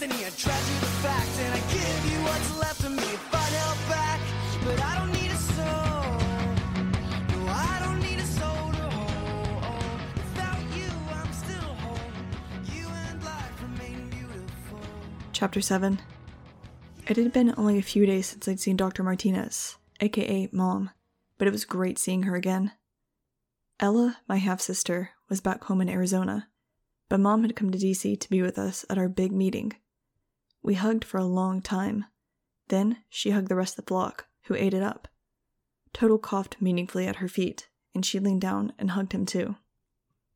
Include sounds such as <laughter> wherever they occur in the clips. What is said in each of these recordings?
destiny. I tragedy the fact, and I give you what's left of me. If I'd held back, but I don't need a soul. No, I don't need a soul to hold. Without you, I'm still whole. You and life remain beautiful. Chapter 7 It had been only a few days since I'd seen Dr. Martinez, aka Mom, but it was great seeing her again. Ella, my half sister, was back home in Arizona, but Mom had come to DC to be with us at our big meeting. We hugged for a long time. Then she hugged the rest of the flock, who ate it up. Total coughed meaningfully at her feet, and she leaned down and hugged him too.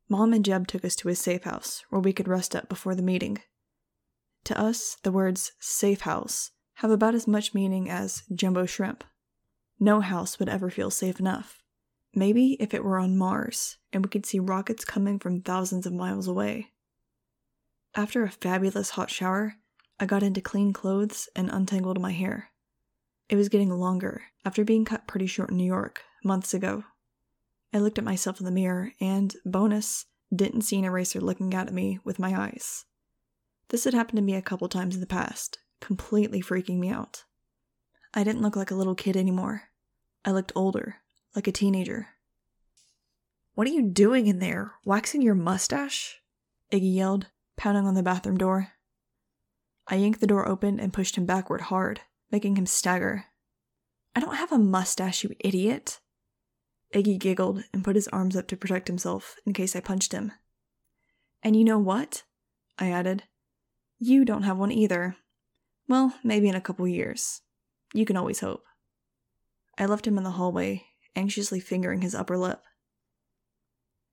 Mom and Jeb took us to his safe house, where we could rest up before the meeting. To us, the words safe house have about as much meaning as jumbo shrimp. No house would ever feel safe enough. Maybe if it were on Mars and we could see rockets coming from thousands of miles away. After a fabulous hot shower, I got into clean clothes and untangled my hair. It was getting longer after being cut pretty short in New York months ago. I looked at myself in the mirror and, bonus, didn't see an eraser looking out at me with my eyes. This had happened to me a couple times in the past, completely freaking me out. I didn't look like a little kid anymore. I looked older, like a teenager. What are you doing in there? Waxing your mustache? Iggy yelled, pounding on the bathroom door. I yanked the door open and pushed him backward hard, making him stagger. I don't have a mustache, you idiot. Iggy giggled and put his arms up to protect himself in case I punched him. And you know what? I added. You don't have one either. Well, maybe in a couple years. You can always hope. I left him in the hallway, anxiously fingering his upper lip.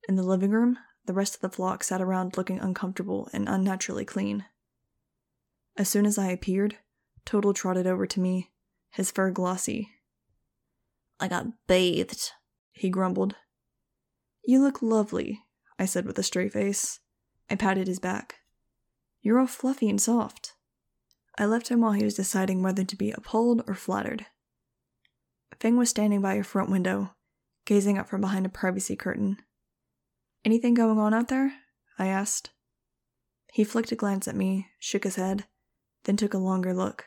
In the living room, the rest of the flock sat around looking uncomfortable and unnaturally clean. As soon as I appeared, Total trotted over to me, his fur glossy. I got bathed, he grumbled. You look lovely, I said with a straight face. I patted his back. You're all fluffy and soft. I left him while he was deciding whether to be appalled or flattered. Fang was standing by a front window, gazing up from behind a privacy curtain. Anything going on out there? I asked. He flicked a glance at me, shook his head, then took a longer look.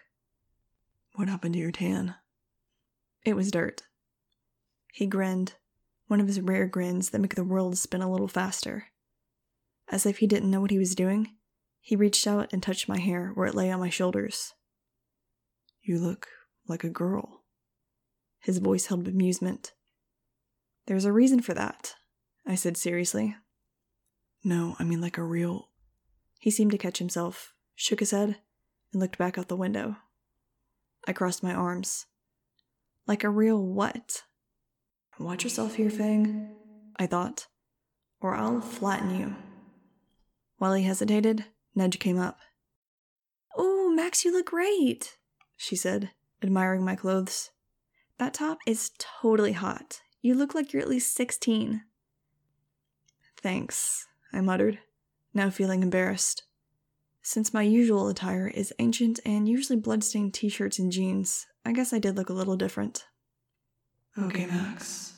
What happened to your tan? It was dirt. He grinned, one of his rare grins that make the world spin a little faster. As if he didn't know what he was doing, he reached out and touched my hair where it lay on my shoulders. You look like a girl. His voice held amusement. There's a reason for that, I said seriously. No, I mean like a real. He seemed to catch himself, shook his head, and looked back out the window. I crossed my arms. Like a real what? Watch yourself here, Fang, I thought, or I'll flatten you. While he hesitated, Nudge came up. Oh, Max, you look great, she said, admiring my clothes. That top is totally hot. You look like you're at least 16. Thanks, I muttered, now feeling embarrassed. Since my usual attire is ancient and usually bloodstained t shirts and jeans, I guess I did look a little different. Okay, Max.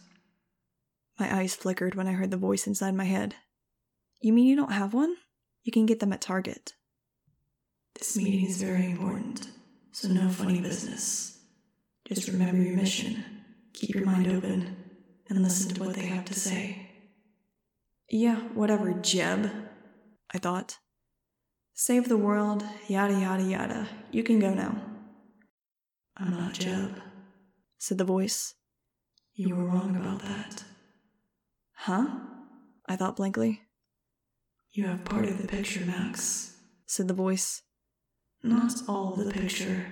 My eyes flickered when I heard the voice inside my head. You mean you don't have one? You can get them at Target. This meeting is very important, so no funny business. Just remember your mission, keep your mind open, and listen to what they have to say. Yeah, whatever, Jeb, I thought. Save the world, yada yada yada. You can go now, I'm not Jeb. said the voice. You were wrong about that. Huh? I thought blankly, You have part of the picture, Max. said the voice. Not all of the picture.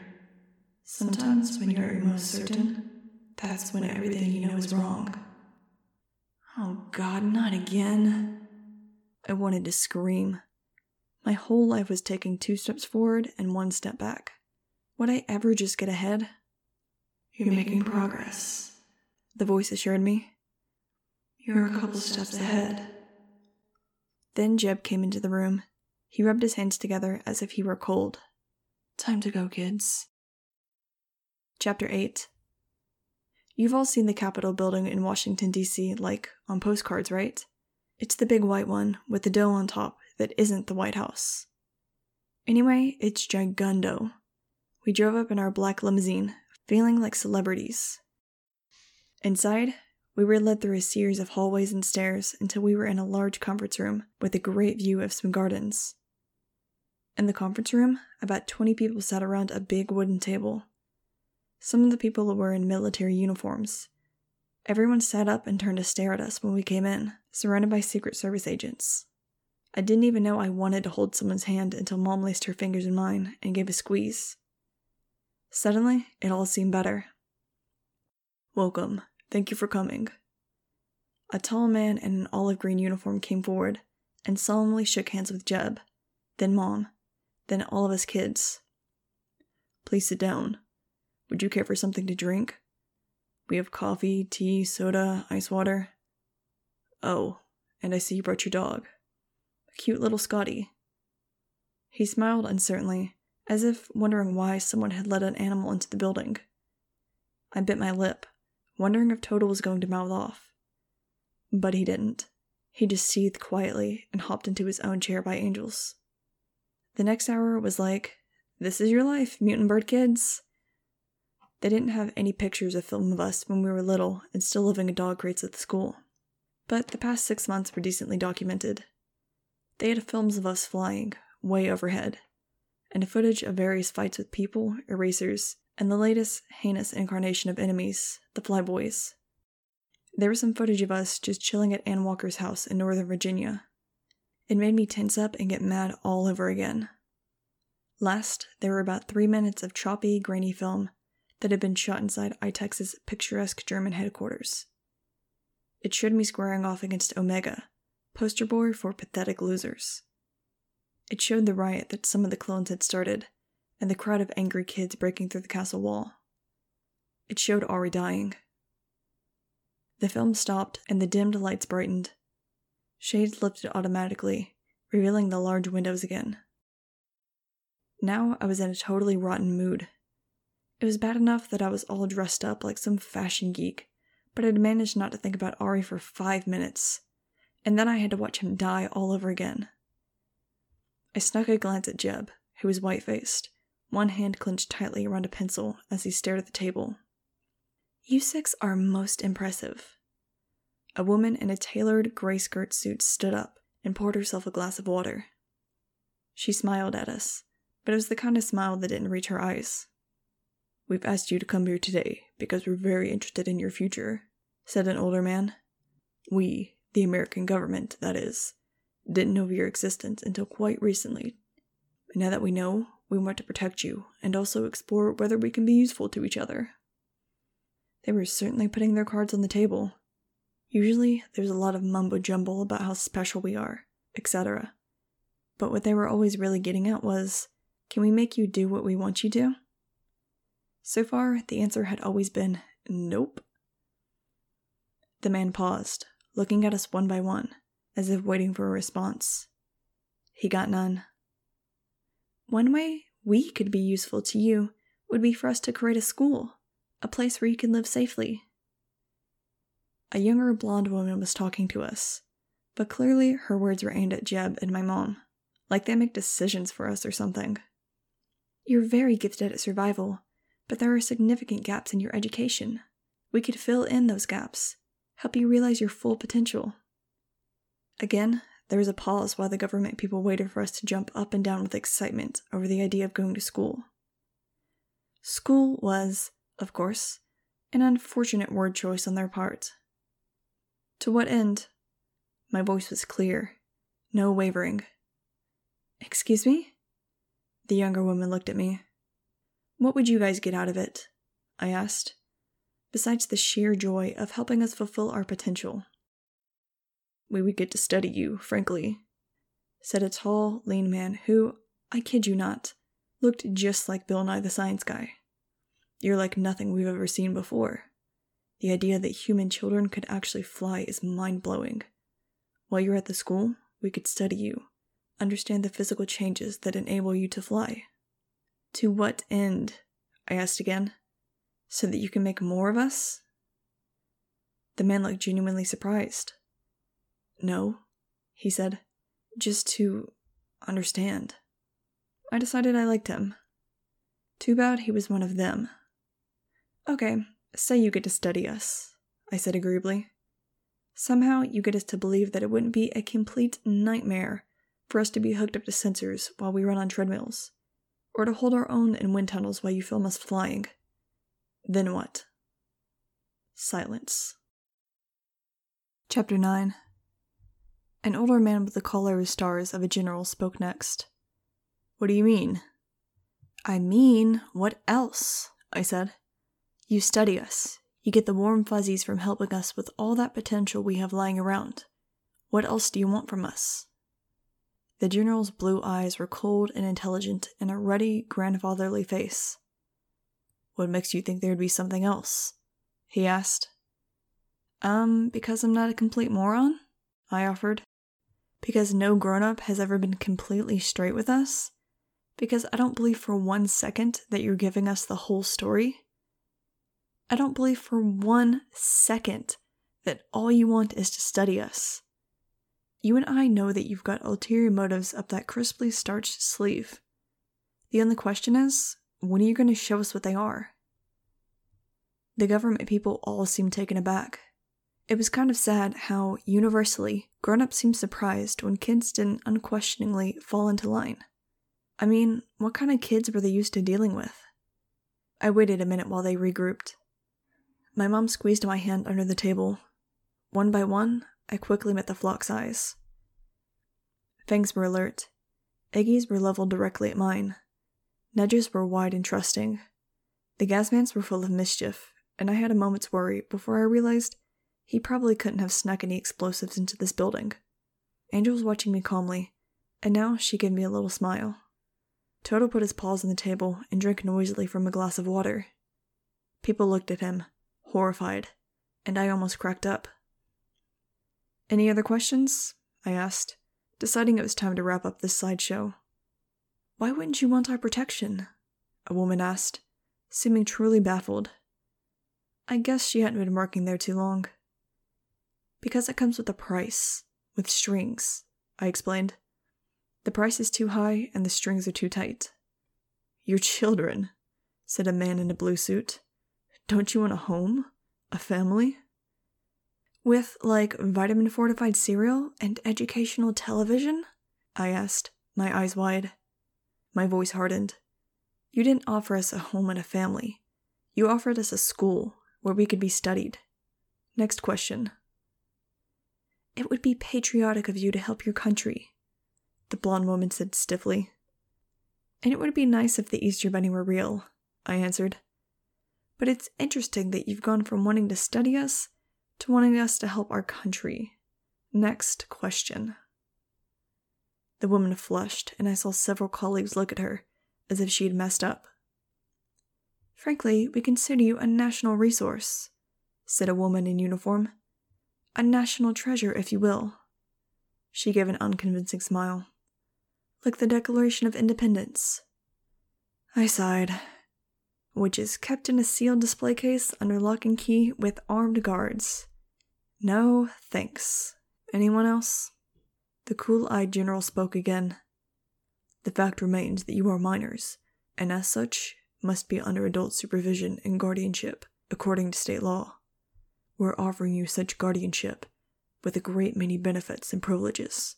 Sometimes when you're most certain, that's when everything you know is wrong. Oh god, not again. I wanted to scream. My whole life was taking two steps forward and one step back. Would I ever just get ahead? You're making progress. The voice assured me. You're a couple steps ahead. Then Jeb came into the room. He rubbed his hands together as if he were cold. Time to go, kids. Chapter 8 You've all seen the Capitol building in Washington, D.C., like on postcards, right? It's the big white one with the dome on top that isn't the White House. Anyway, it's Gigundo. We drove up in our black limousine, feeling like celebrities. Inside, we were led through a series of hallways and stairs until we were in a large conference room with a great view of some gardens. In the conference room, about 20 people sat around a big wooden table. Some of the people were in military uniforms. Everyone sat up and turned to stare at us when we came in, surrounded by Secret Service agents. I didn't even know I wanted to hold someone's hand until Mom laced her fingers in mine and gave a squeeze. Suddenly, it all seemed better. Welcome. Thank you for coming. A tall man in an olive green uniform came forward and solemnly shook hands with Jeb, then Mom, then all of us kids. Please sit down. Would you care for something to drink? We have coffee, tea, soda, ice water. Oh, and I see you brought your dog. Cute little Scotty. He smiled uncertainly, as if wondering why someone had let an animal into the building. I bit my lip, wondering if Total was going to mouth off. But he didn't. He just seethed quietly and hopped into his own chair by Angels. The next hour was like, This is your life, mutant bird kids. They didn't have any pictures of film of us when we were little and still living in dog crates at the school. But the past six months were decently documented. They had films of us flying, way overhead, and footage of various fights with people, erasers, and the latest heinous incarnation of enemies, the Flyboys. There was some footage of us just chilling at Anne Walker's house in Northern Virginia. It made me tense up and get mad all over again. Last, there were about three minutes of choppy, grainy film that had been shot inside ITEX's picturesque German headquarters. It showed me squaring off against Omega, poster boy for pathetic losers. It showed the riot that some of the clones had started, and the crowd of angry kids breaking through the castle wall. It showed Ari dying. The film stopped and the dimmed lights brightened. Shades lifted automatically, revealing the large windows again. Now I was in a totally rotten mood. It was bad enough that I was all dressed up like some fashion geek, but I'd managed not to think about Ari for five minutes, and then I had to watch him die all over again. I snuck a glance at Jeb, who was white faced, one hand clenched tightly around a pencil as he stared at the table. You six are most impressive. A woman in a tailored gray skirt suit stood up and poured herself a glass of water. She smiled at us, but it was the kind of smile that didn't reach her eyes. We've asked you to come here today because we're very interested in your future, said an older man. We, the American government, that is, didn't know of your existence until quite recently. But now that we know, we want to protect you and also explore whether we can be useful to each other. They were certainly putting their cards on the table. Usually, there's a lot of mumbo jumbo about how special we are, etc. But what they were always really getting at was can we make you do what we want you to? So far, the answer had always been nope. The man paused, looking at us one by one, as if waiting for a response. He got none. One way we could be useful to you would be for us to create a school, a place where you can live safely. A younger blonde woman was talking to us, but clearly her words were aimed at Jeb and my mom, like they make decisions for us or something. You're very gifted at survival, but there are significant gaps in your education. We could fill in those gaps, help you realize your full potential. Again, there was a pause while the government people waited for us to jump up and down with excitement over the idea of going to school. School was, of course, an unfortunate word choice on their part. To what end? My voice was clear, no wavering. Excuse me? The younger woman looked at me. What would you guys get out of it? I asked, besides the sheer joy of helping us fulfill our potential. We would get to study you, frankly, said a tall, lean man who, I kid you not, looked just like Bill Nye the Science Guy. You're like nothing we've ever seen before. The idea that human children could actually fly is mind blowing. While you're at the school, we could study you, understand the physical changes that enable you to fly. To what end? I asked again. So that you can make more of us? The man looked genuinely surprised. No, he said, just to understand. I decided I liked him. Too bad he was one of them. Okay, say you get to study us, I said agreeably. Somehow you get us to believe that it wouldn't be a complete nightmare for us to be hooked up to sensors while we run on treadmills, or to hold our own in wind tunnels while you film us flying. Then what? Silence. Chapter 9 An older man with the collar of stars of a general spoke next. What do you mean? I mean, what else? I said. You study us. You get the warm fuzzies from helping us with all that potential we have lying around. What else do you want from us? The general's blue eyes were cold and intelligent in a ruddy, grandfatherly face. What makes you think there'd be something else? He asked. Um, because I'm not a complete moron? I offered. Because no grown up has ever been completely straight with us? Because I don't believe for one second that you're giving us the whole story? I don't believe for one second that all you want is to study us. You and I know that you've got ulterior motives up that crisply starched sleeve. The only question is, when are you going to show us what they are? The government people all seemed taken aback. It was kind of sad how, universally, grown ups seemed surprised when kids didn't unquestioningly fall into line. I mean, what kind of kids were they used to dealing with? I waited a minute while they regrouped. My mom squeezed my hand under the table. One by one, I quickly met the flock's eyes. Fangs were alert. Iggy's were leveled directly at mine. Nudges were wide and trusting. The Gasman's were full of mischief, and I had a moment's worry before I realized he probably couldn't have snuck any explosives into this building. Angel was watching me calmly, and now she gave me a little smile. Total put his paws on the table and drank noisily from a glass of water. People looked at him, horrified, and I almost cracked up. Any other questions? I asked, deciding it was time to wrap up this sideshow. Why wouldn't you want our protection? A woman asked, seeming truly baffled. I guess she hadn't been working there too long. Because it comes with a price, with strings, I explained. The price is too high and the strings are too tight. Your children, said a man in a blue suit. Don't you want a home? A family? With, like, vitamin fortified cereal and educational television? I asked, my eyes wide. My voice hardened. You didn't offer us a home and a family. You offered us a school where we could be studied. Next question. It would be patriotic of you to help your country, the blonde woman said stiffly. And it would be nice if the Easter Bunny were real, I answered. But it's interesting that you've gone from wanting to study us to wanting us to help our country. Next question. The woman flushed, and I saw several colleagues look at her as if she had messed up. Frankly, we consider you a national resource, said a woman in uniform. A national treasure, if you will. She gave an unconvincing smile. Like the Declaration of Independence. I sighed. Which is kept in a sealed display case under lock and key with armed guards. No, thanks. Anyone else? The cool eyed general spoke again. The fact remains that you are minors, and as such, must be under adult supervision and guardianship, according to state law. We're offering you such guardianship with a great many benefits and privileges.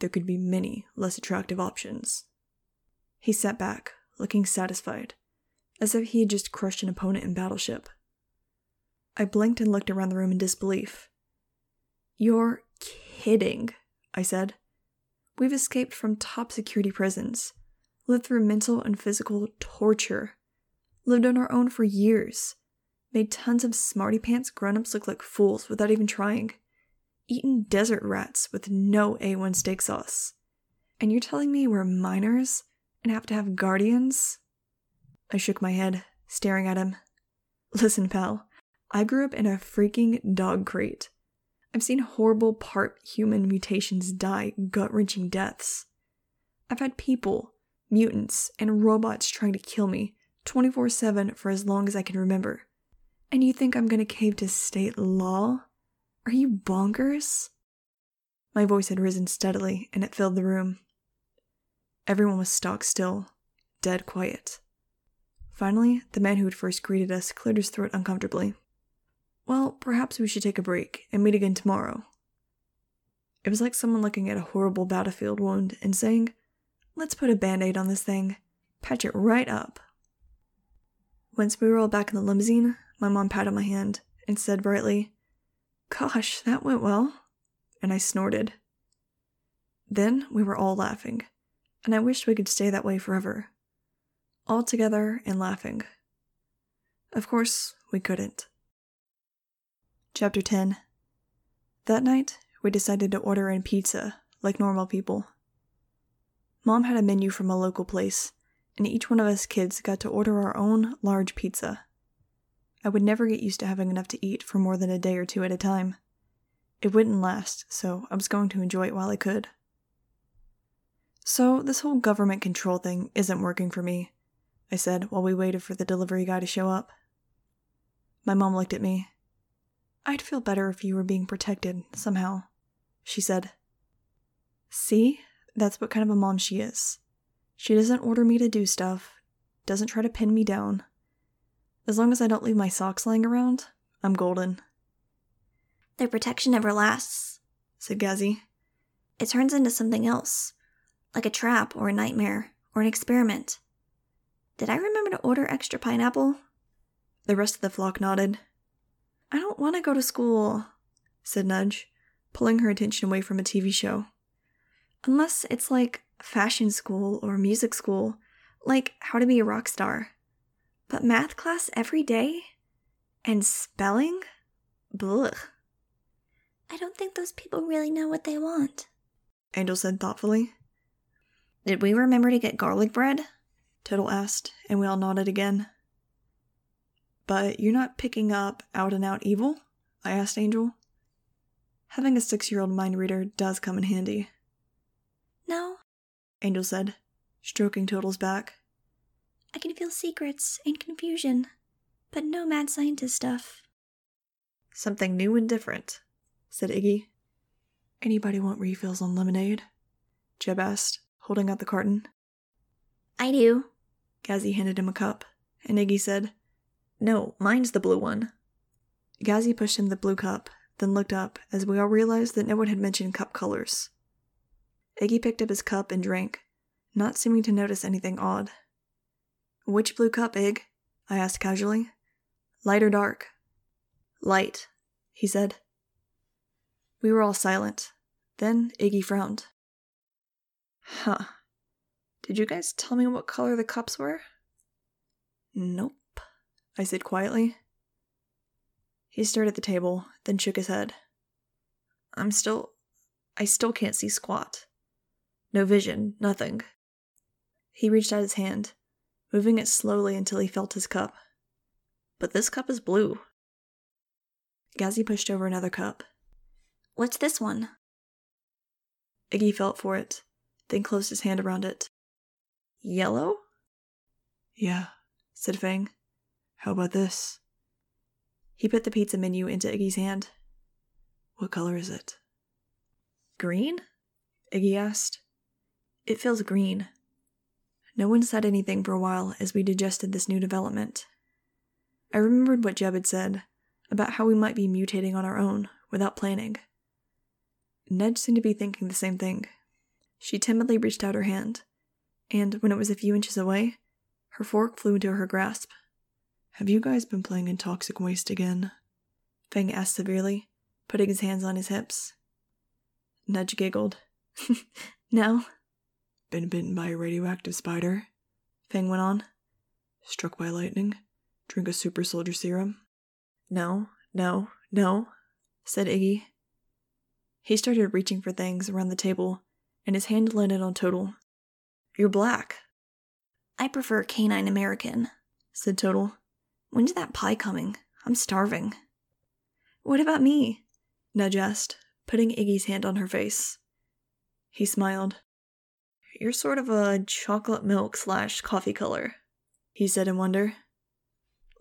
There could be many less attractive options. He sat back, looking satisfied, as if he had just crushed an opponent in battleship. I blinked and looked around the room in disbelief. You're kidding, I said. We've escaped from top security prisons, lived through mental and physical torture, lived on our own for years, made tons of smarty pants grown ups look like fools without even trying, eaten desert rats with no A1 steak sauce. And you're telling me we're minors and have to have guardians? I shook my head, staring at him. Listen, pal, I grew up in a freaking dog crate. I've seen horrible part human mutations die gut wrenching deaths. I've had people, mutants, and robots trying to kill me 24 7 for as long as I can remember. And you think I'm gonna cave to state law? Are you bonkers? My voice had risen steadily, and it filled the room. Everyone was stock still, dead quiet. Finally, the man who had first greeted us cleared his throat uncomfortably. Well, perhaps we should take a break and meet again tomorrow. It was like someone looking at a horrible battlefield wound and saying, Let's put a band aid on this thing, patch it right up. Once we were all back in the limousine, my mom patted my hand and said brightly, Gosh, that went well. And I snorted. Then we were all laughing, and I wished we could stay that way forever. All together and laughing. Of course, we couldn't. Chapter 10 That night, we decided to order in pizza, like normal people. Mom had a menu from a local place, and each one of us kids got to order our own large pizza. I would never get used to having enough to eat for more than a day or two at a time. It wouldn't last, so I was going to enjoy it while I could. So, this whole government control thing isn't working for me, I said while we waited for the delivery guy to show up. My mom looked at me. I'd feel better if you were being protected, somehow, she said. See? That's what kind of a mom she is. She doesn't order me to do stuff, doesn't try to pin me down. As long as I don't leave my socks lying around, I'm golden. Their protection never lasts, said Gazzy. It turns into something else, like a trap or a nightmare or an experiment. Did I remember to order extra pineapple? The rest of the flock nodded. I don't want to go to school, said Nudge, pulling her attention away from a TV show. Unless it's like fashion school or music school, like how to be a rock star. But math class every day? And spelling? Blech. I don't think those people really know what they want, Angel said thoughtfully. Did we remember to get garlic bread? Total asked, and we all nodded again. But you're not picking up out and out evil? I asked Angel. Having a six year old mind reader does come in handy. No, Angel said, stroking Total's back. I can feel secrets and confusion, but no mad scientist stuff. Something new and different, said Iggy. Anybody want refills on lemonade? Jeb asked, holding out the carton. I do. Gazzy handed him a cup, and Iggy said, No, mine's the blue one. Gazzy pushed him the blue cup, then looked up as we all realized that no one had mentioned cup colors. Iggy picked up his cup and drank, not seeming to notice anything odd. Which blue cup, Ig? I asked casually. Light or dark? Light, he said. We were all silent. Then Iggy frowned. Huh. Did you guys tell me what color the cups were? Nope, I said quietly. He stared at the table, then shook his head. I'm still. I still can't see squat. No vision, nothing. He reached out his hand, moving it slowly until he felt his cup. But this cup is blue. Gazzy pushed over another cup. What's this one? Iggy felt for it, then closed his hand around it. Yellow? Yeah, said Fang. How about this? He put the pizza menu into Iggy's hand. What color is it? Green? Iggy asked. It feels green. No one said anything for a while as we digested this new development. I remembered what Jeb had said about how we might be mutating on our own without planning. Nudge seemed to be thinking the same thing. She timidly reached out her hand, and when it was a few inches away, her fork flew into her grasp. Have you guys been playing in toxic waste again? Fang asked severely, putting his hands on his hips. Nudge giggled. <laughs> no. Been bitten by a radioactive spider? Fang went on. Struck by lightning? Drink a super soldier serum? No, no, no, said Iggy. He started reaching for things around the table, and his hand landed on Total. You're black. I prefer canine American, said Total. When's that pie coming? I'm starving. What about me? Nudge asked, putting Iggy's hand on her face. He smiled. You're sort of a chocolate milk slash coffee color, he said in wonder.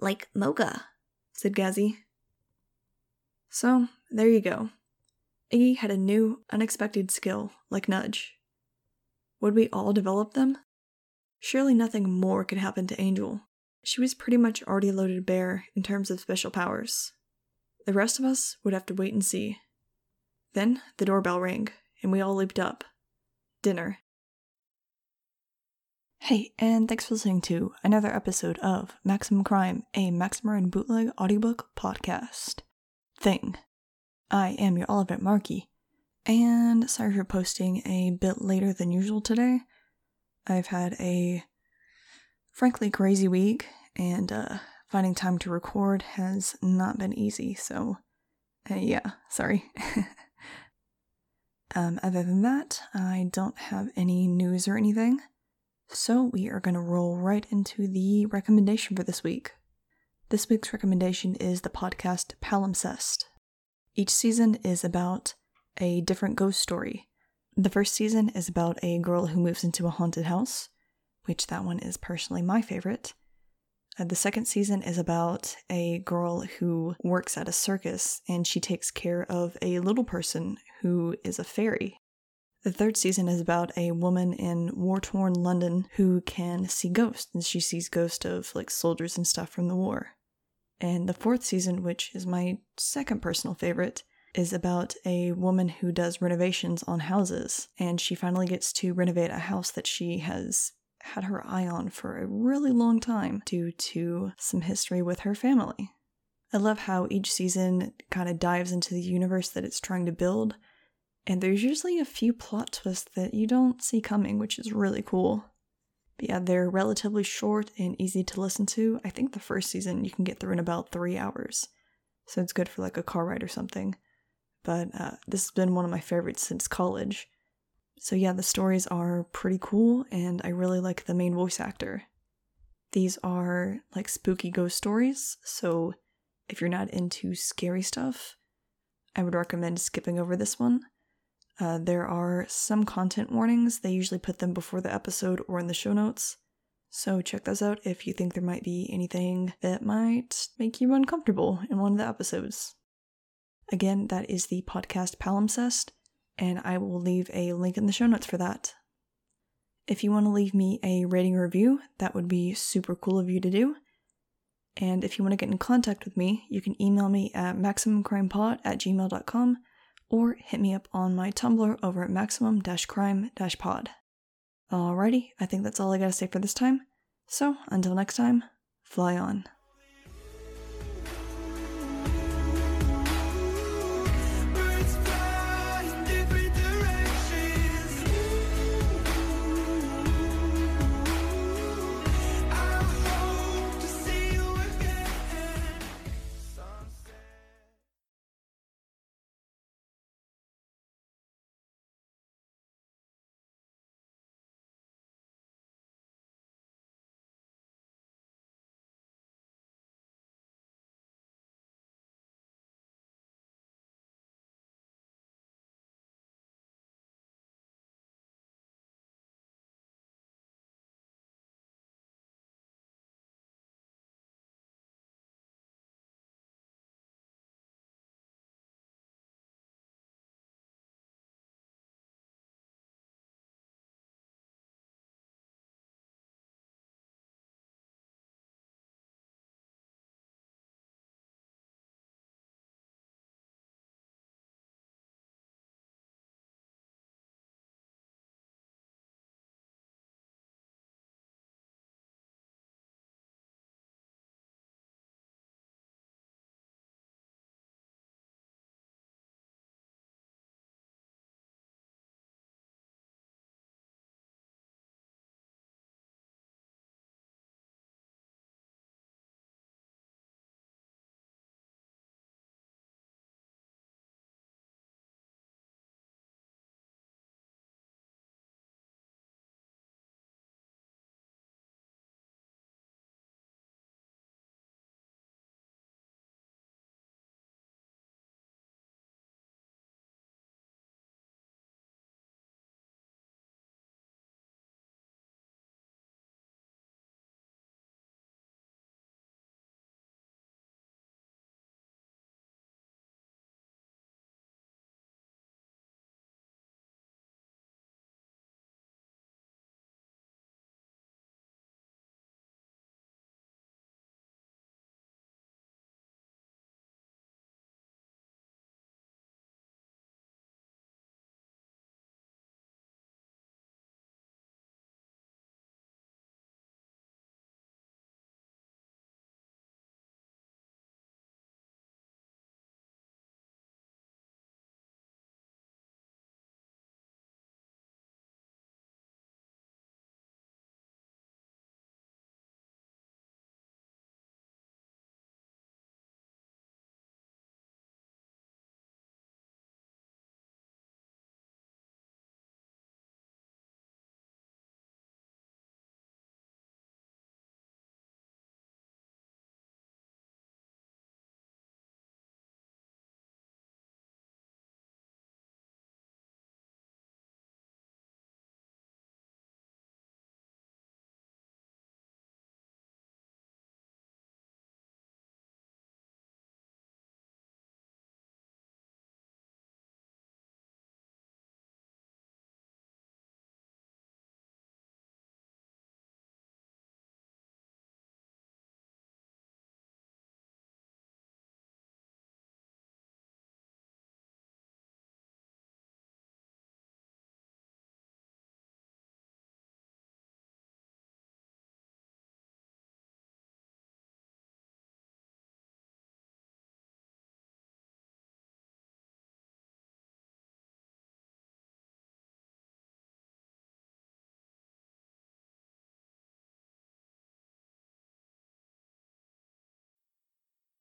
Like mocha, said Gazzy. So, there you go. Iggy had a new, unexpected skill, like Nudge. Would we all develop them? Surely nothing more could happen to Angel. She was pretty much already loaded bare in terms of special powers. The rest of us would have to wait and see. Then the doorbell rang, and we all leaped up. Dinner. Hey, and thanks for listening to another episode of Maximum Crime, a Maximum and Bootleg audiobook podcast. Thing. I am your Oliver Markey, and sorry for posting a bit later than usual today. I've had a frankly crazy week, and uh, finding time to record has not been easy, so uh, yeah, sorry. <laughs> um, other than that, I don't have any news or anything. So we are going to roll right into the recommendation for this week. This week's recommendation is the podcast Palimpsest. Each season is about a different ghost story. The first season is about a girl who moves into a haunted house, which that one is personally my favorite. Uh, the second season is about a girl who works at a circus and she takes care of a little person who is a fairy. The third season is about a woman in war torn London who can see ghosts, and she sees ghosts of like soldiers and stuff from the war. And the fourth season, which is my second personal favorite, is about a woman who does renovations on houses, and she finally gets to renovate a house that she has had her eye on for a really long time due to some history with her family. I love how each season kind of dives into the universe that it's trying to build, and there's usually a few plot twists that you don't see coming, which is really cool. But yeah, they're relatively short and easy to listen to. I think the first season you can get through in about three hours, so it's good for like a car ride or something. But uh, this has been one of my favorites since college. So yeah, the stories are pretty cool, and I really like the main voice actor. These are like spooky ghost stories, so if you're not into scary stuff, I would recommend skipping over this one. Uh, there are some content warnings, they usually put them before the episode or in the show notes. So check those out if you think there might be anything that might make you uncomfortable in one of the episodes. Again, that is the podcast Palimpsest, and I will leave a link in the show notes for that. If you want to leave me a rating review, that would be super cool of you to do. And if you want to get in contact with me, you can email me at maximumcrimepod at gmail.com or hit me up on my Tumblr over at maximum crime pod. Alrighty, I think that's all I gotta say for this time. So, until next time, fly on.